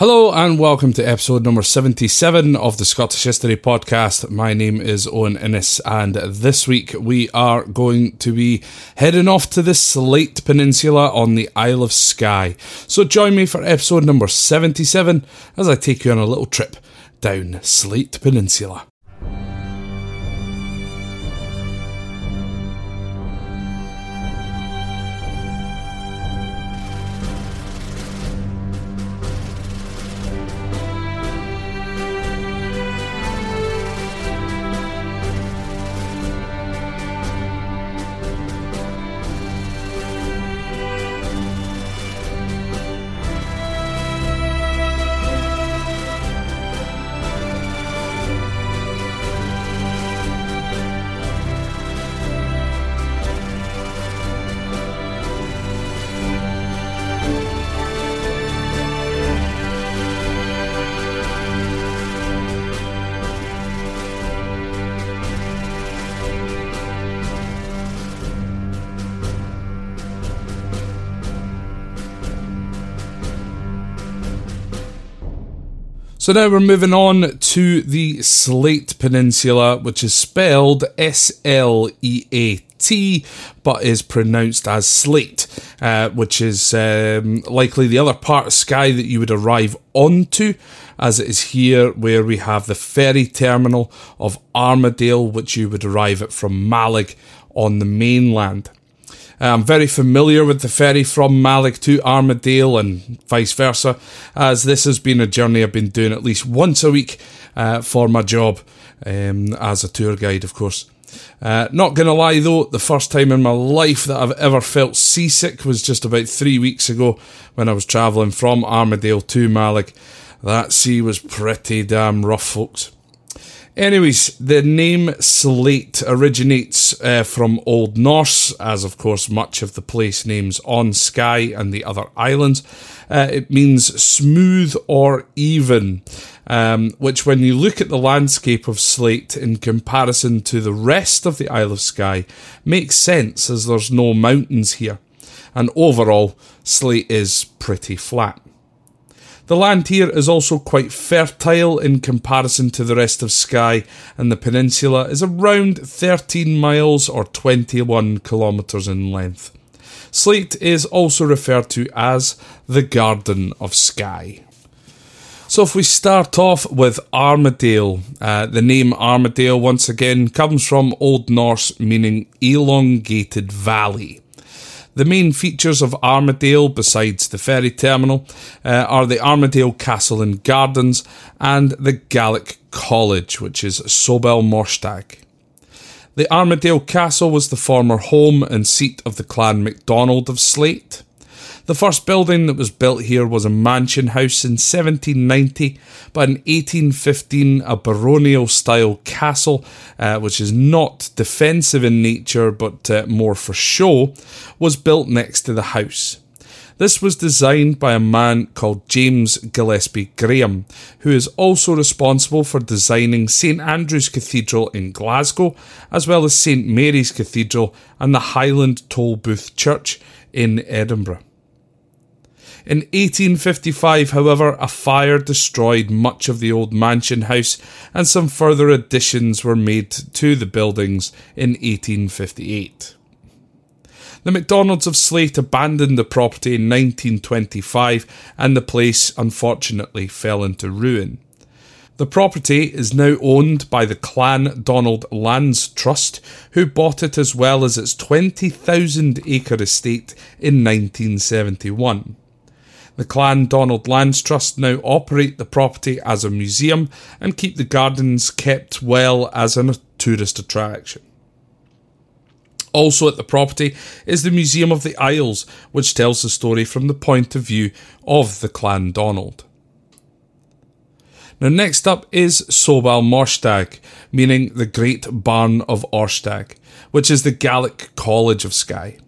Hello and welcome to episode number 77 of the Scottish History Podcast. My name is Owen Innes, and this week we are going to be heading off to the Sleat Peninsula on the Isle of Skye. So join me for episode number 77 as I take you on a little trip down Sleat Peninsula. So now we're moving on to the Sleat Peninsula, which is spelled S L E A T, but is pronounced as Slate, uh, which is um, likely the other part of Skye that you would arrive onto, as it is here where we have the ferry terminal of Armadale, which you would arrive at from Mallaig on the mainland. I'm very familiar with the ferry from Mallaig to Armadale and vice versa, as this has been a journey I've been doing at least once a week uh, for my job um, as a tour guide, of course. Uh, not gonna lie though, the first time in my life that I've ever felt seasick was just about three weeks ago when I was travelling from Armadale to Mallaig. That sea was pretty damn rough, folks. Anyways, the name Sleat originates uh, from Old Norse, as of course much of the place names on Skye and the other islands. Uh, it means smooth or even, um, which, when you look at the landscape of Sleat in comparison to the rest of the Isle of Skye, makes sense as there's no mountains here. And overall, Sleat is pretty flat. The land here is also quite fertile in comparison to the rest of Skye, and the peninsula is around 13 miles or 21 kilometres in length. Sleat is also referred to as the Garden of Skye. So, if we start off with Armadale, uh, the name Armadale once again comes from Old Norse meaning elongated valley. The main features of Armadale, besides the ferry terminal, uh, are the Armadale Castle and Gardens and the Gaelic College, which is Sabhal Mòr Ostaig. The Armadale Castle was the former home and seat of the Clan MacDonald of Sleat. The first building that was built here was a mansion house in 1790, but in 1815, a baronial style castle, uh, which is not defensive in nature but uh, more for show, was built next to the house. This was designed by a man called James Gillespie Graham, who is also responsible for designing St Andrew's Cathedral in Glasgow, as well as St Mary's Cathedral and the Highland Tolbooth Church in Edinburgh. In 1855, however, a fire destroyed much of the old mansion house, and some further additions were made to the buildings in 1858. The MacDonalds of Sleat abandoned the property in 1925, and the place unfortunately fell into ruin. The property is now owned by the Clan Donald Lands Trust, who bought it as well as its 20,000 acre estate in 1971. The Clan Donald Lands Trust now operate the property as a museum and keep the gardens kept well as a tourist attraction. Also at the property is the Museum of the Isles, which tells the story from the point of view of the Clan Donald. Now, next up is Sabhal Mòr Ostaig, meaning the Great Barn of Ostaig, which is the Gaelic College of Skye.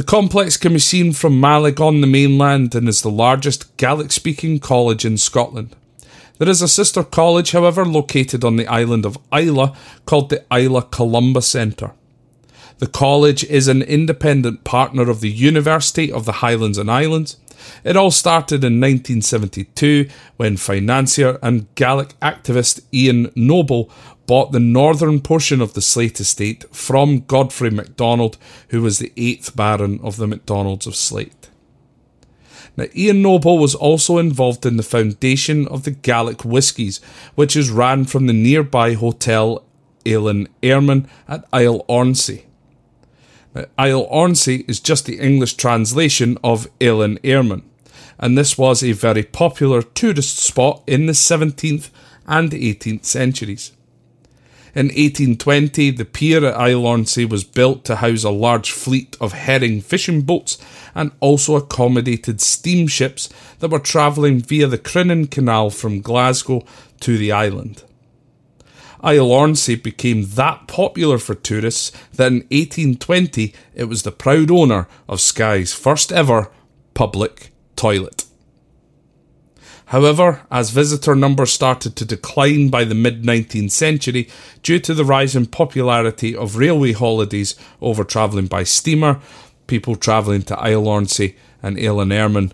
The complex can be seen from Mallaig on the mainland and is the largest Gaelic speaking college in Scotland. There is a sister college, however, located on the island of Islay called the Islay Columba Centre. The college is an independent partner of the University of the Highlands and Islands, It all started in 1972 when financier and Gaelic activist Iain Noble bought the northern portion of the Sleat estate from Godfrey MacDonald, who was the eighth Baron of the MacDonalds of Sleat. Now, Iain Noble was also involved in the foundation of the Gaelic Whiskies, which is ran from the nearby hotel Eilean Iarmain at Isleornsay. Now, Isleornsay is just the English translation of Eilean Iarmain, and this was a very popular tourist spot in the 17th and 18th centuries. In 1820, the pier at Ornsay was built to house a large fleet of herring fishing boats and also accommodated steamships that were travelling via the Crinan Canal from Glasgow to the island. Ornsay became that popular for tourists that in 1820 it was the proud owner of Skye's first ever public toilet. However, as visitor numbers started to decline by the mid 19th century due to the rise in popularity of railway holidays over travelling by steamer, people travelling to Isleornsay and Iarmain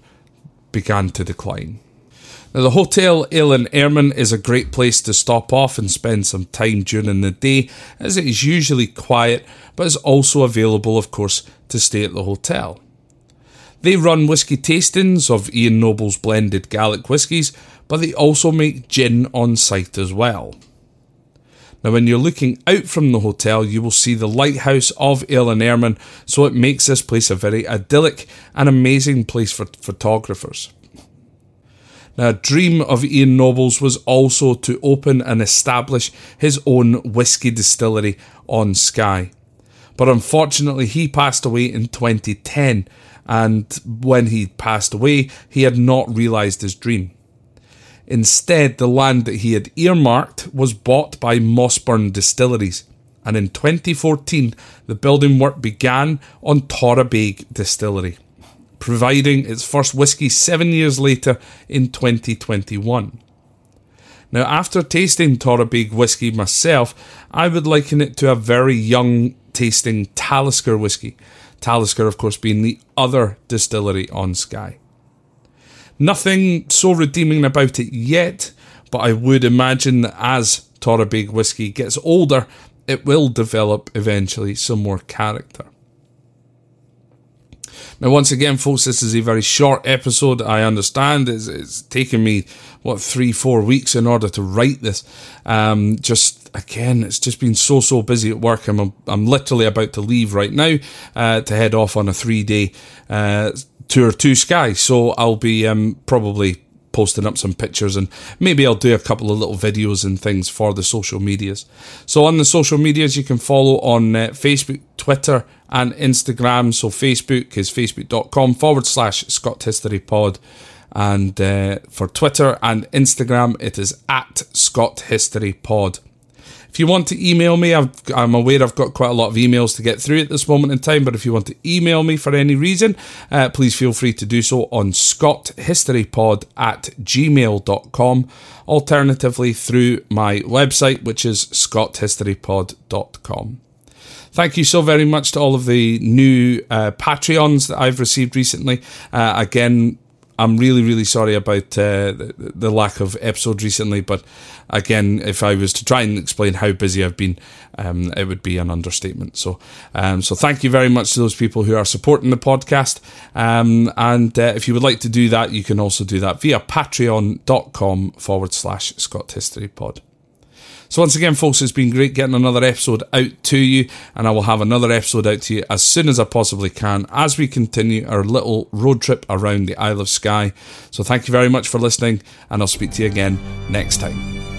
began to decline. Now, the Hotel Eilean Iarmain is a great place to stop off and spend some time during the day, as it is usually quiet, but is also available, of course, to stay at the hotel. They run whisky tastings of Iain Noble's blended Gaelic whiskies, but they also make gin on site as well. Now, when you're looking out from the hotel, you will see the lighthouse of Eilean Iarmain, so it makes this place a very idyllic and amazing place for photographers. Now, a dream of Iain Noble's was also to open and establish his own whisky distillery on Skye. But unfortunately, he passed away in 2010, and when he passed away, he had not realised his dream. Instead, the land that he had earmarked was bought by Mossburn Distilleries, and in 2014, the building work began on Torabhaig Distillery providing its first whisky seven years later in 2021. Now, after tasting Torabhaig whisky myself, I would liken it to a very young tasting Talisker whisky. Talisker, of course, being the other distillery on Skye. Nothing so redeeming about it yet, but I would imagine that as Torabhaig whisky gets older, it will develop eventually some more character. Now, once again, folks, this is a very short episode. I understand it's, it's taken me, what, three, four weeks in order to write this. Um, just, again, it's just been so, so busy at work. I'm, I'm literally about to leave right now uh, to head off on a three day uh, tour to Skye. So I'll be um, probably posting up some pictures and maybe I'll do a couple of little videos and things for the social medias. So on the social medias, you can follow on uh, Facebook, Twitter, and Instagram. So Facebook is facebook.com forward slash Scot History Pod. And uh, for Twitter and Instagram, it is at Scot History Pod. If you want to email me, i am aware I've got quite a lot of emails to get through at this moment in time, but if you want to email me for any reason, uh, please feel free to do so on scothistorypod at gmail.com, alternatively through my website, which is scothistorypod.com. Thank you so very much to all of the new uh, Patreons that I've received recently. Uh, again, I'm really, really sorry about uh, the, lack of episodes recently, but again, if I was to try and explain how busy I've been, um, it would be an understatement. So, um, so thank you very much to those people who are supporting the podcast. Um, and uh, if you would like to do that, you can also do that via patreon.com forward slash Scot History Pod. So, once again, folks, it's been great getting another episode out to you, and I will have another episode out to you as soon as I possibly can as we continue our little road trip around the Isle of Skye. So, thank you very much for listening, and I'll speak to you again next time.